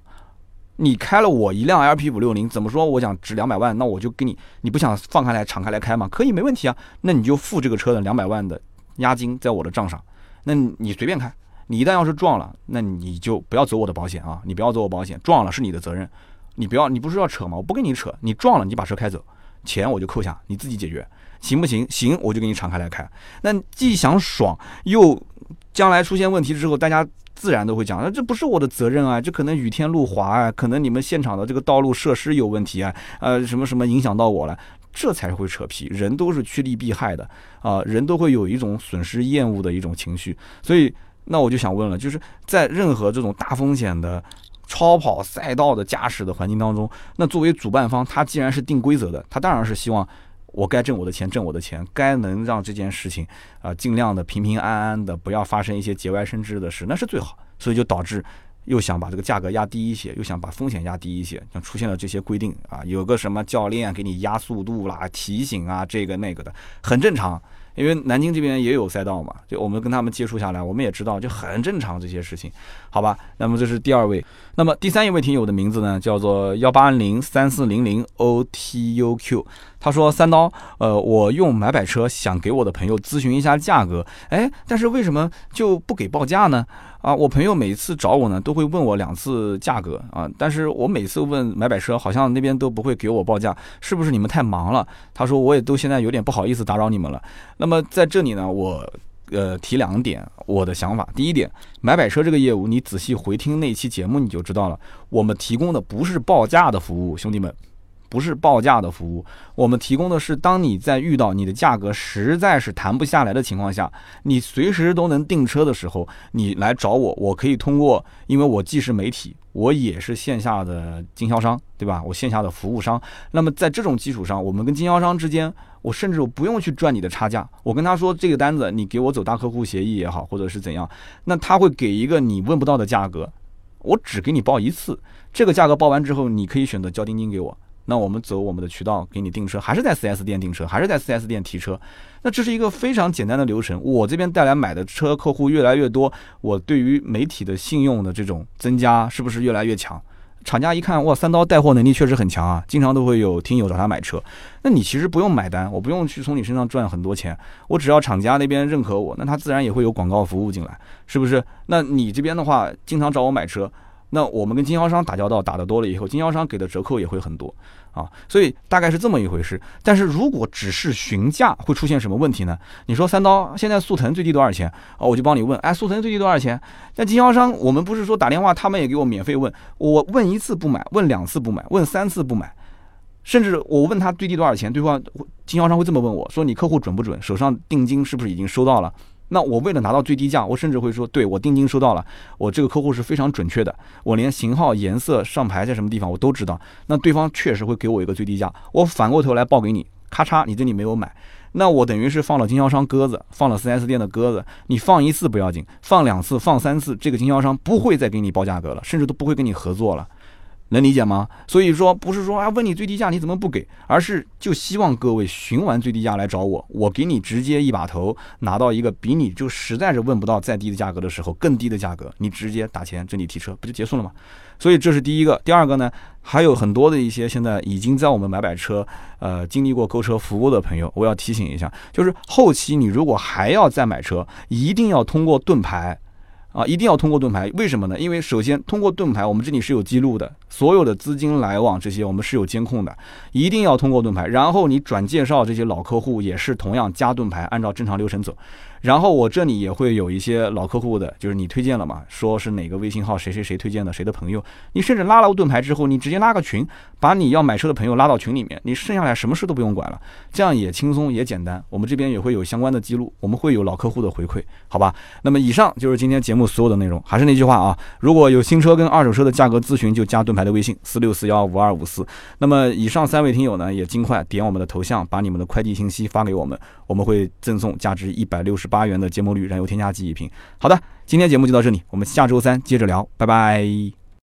你开了我一辆 LP 五六零，怎么说？我想值两百万，那我就给你，你不想放开来敞开来开吗？可以，没问题啊。那你就付这个车的两百万的押金在我的账上，那你随便开。你一旦要是撞了，那你就不要走我的保险啊，你不要走我保险，撞了是你的责任。你不要，你不是要扯吗？我不跟你扯，你撞了，你把车开走，钱我就扣下，你自己解决，行不行？行，我就给你敞开来开。那既想爽，又将来出现问题之后，大家自然都会讲，那这不是我的责任啊，这可能雨天路滑啊，可能你们现场的这个道路设施有问题啊，呃，什么什么影响到我了，这才会扯皮。人都是趋利避害的啊，人都会有一种损失厌恶的一种情绪，所以那我就想问了，就是在任何这种大风险的。超跑赛道的驾驶的环境当中，那作为主办方，他既然是定规则的，他当然是希望我该挣我的钱，挣我的钱，该能让这件事情啊尽量的平平安安的，不要发生一些节外生枝的事，那是最好。所以就导致又想把这个价格压低一些，又想把风险压低一些，像出现了这些规定啊，有个什么教练给你压速度啦、提醒啊，这个那个的，很正常。因为南京这边也有赛道嘛，就我们跟他们接触下来，我们也知道就很正常这些事情，好吧？那么这是第二位，那么第三一位听友的名字呢叫做幺八零三四零零 O T U Q，他说三刀，呃，我用买百车想给我的朋友咨询一下价格，哎，但是为什么就不给报价呢？啊，我朋友每次找我呢，都会问我两次价格啊，但是我每次问买百车，好像那边都不会给我报价，是不是你们太忙了？他说我也都现在有点不好意思打扰你们了。那么在这里呢，我呃提两点我的想法。第一点，买百车这个业务，你仔细回听那期节目你就知道了，我们提供的不是报价的服务，兄弟们。不是报价的服务，我们提供的是，当你在遇到你的价格实在是谈不下来的情况下，你随时都能订车的时候，你来找我，我可以通过，因为我既是媒体，我也是线下的经销商，对吧？我线下的服务商。那么在这种基础上，我们跟经销商之间，我甚至我不用去赚你的差价，我跟他说这个单子，你给我走大客户协议也好，或者是怎样，那他会给一个你问不到的价格，我只给你报一次，这个价格报完之后，你可以选择交定金给我。那我们走我们的渠道给你订车，还是在 4S 店订车，还是在 4S 店提车？那这是一个非常简单的流程。我这边带来买的车客户越来越多，我对于媒体的信用的这种增加是不是越来越强？厂家一看，哇，三刀带货能力确实很强啊，经常都会有听友找他买车。那你其实不用买单，我不用去从你身上赚很多钱，我只要厂家那边认可我，那他自然也会有广告服务进来，是不是？那你这边的话，经常找我买车。那我们跟经销商打交道打得多了以后，经销商给的折扣也会很多啊，所以大概是这么一回事。但是如果只是询价，会出现什么问题呢？你说三刀现在速腾最低多少钱？哦，我就帮你问，哎，速腾最低多少钱？那经销商我们不是说打电话，他们也给我免费问，我问一次不买，问两次不买，问三次不买，甚至我问他最低多少钱，对方经销商会这么问我说，你客户准不准？手上定金是不是已经收到了？那我为了拿到最低价，我甚至会说，对我定金收到了，我这个客户是非常准确的，我连型号、颜色、上牌在什么地方我都知道。那对方确实会给我一个最低价，我反过头来报给你，咔嚓，你这里没有买，那我等于是放了经销商鸽子，放了 4S 店的鸽子。你放一次不要紧，放两次、放三次，这个经销商不会再给你报价格了，甚至都不会跟你合作了。能理解吗？所以说不是说啊问你最低价你怎么不给，而是就希望各位询完最低价来找我，我给你直接一把头拿到一个比你就实在是问不到再低的价格的时候更低的价格，你直接打钱这里提车不就结束了吗？所以这是第一个，第二个呢还有很多的一些现在已经在我们买买车呃经历过购车服务的朋友，我要提醒一下，就是后期你如果还要再买车，一定要通过盾牌。啊，一定要通过盾牌，为什么呢？因为首先通过盾牌，我们这里是有记录的，所有的资金来往这些我们是有监控的，一定要通过盾牌。然后你转介绍这些老客户也是同样加盾牌，按照正常流程走。然后我这里也会有一些老客户的，就是你推荐了嘛，说是哪个微信号谁谁谁推荐的，谁的朋友，你甚至拉了盾牌之后，你直接拉个群，把你要买车的朋友拉到群里面，你剩下来什么事都不用管了，这样也轻松也简单。我们这边也会有相关的记录，我们会有老客户的回馈，好吧？那么以上就是今天节目所有的内容，还是那句话啊，如果有新车跟二手车的价格咨询，就加盾牌的微信四六四幺五二五四。那么以上三位听友呢，也尽快点我们的头像，把你们的快递信息发给我们，我们会赠送价值一百六十八。八元的节末绿燃油添加剂一瓶。好的，今天节目就到这里，我们下周三接着聊，拜拜。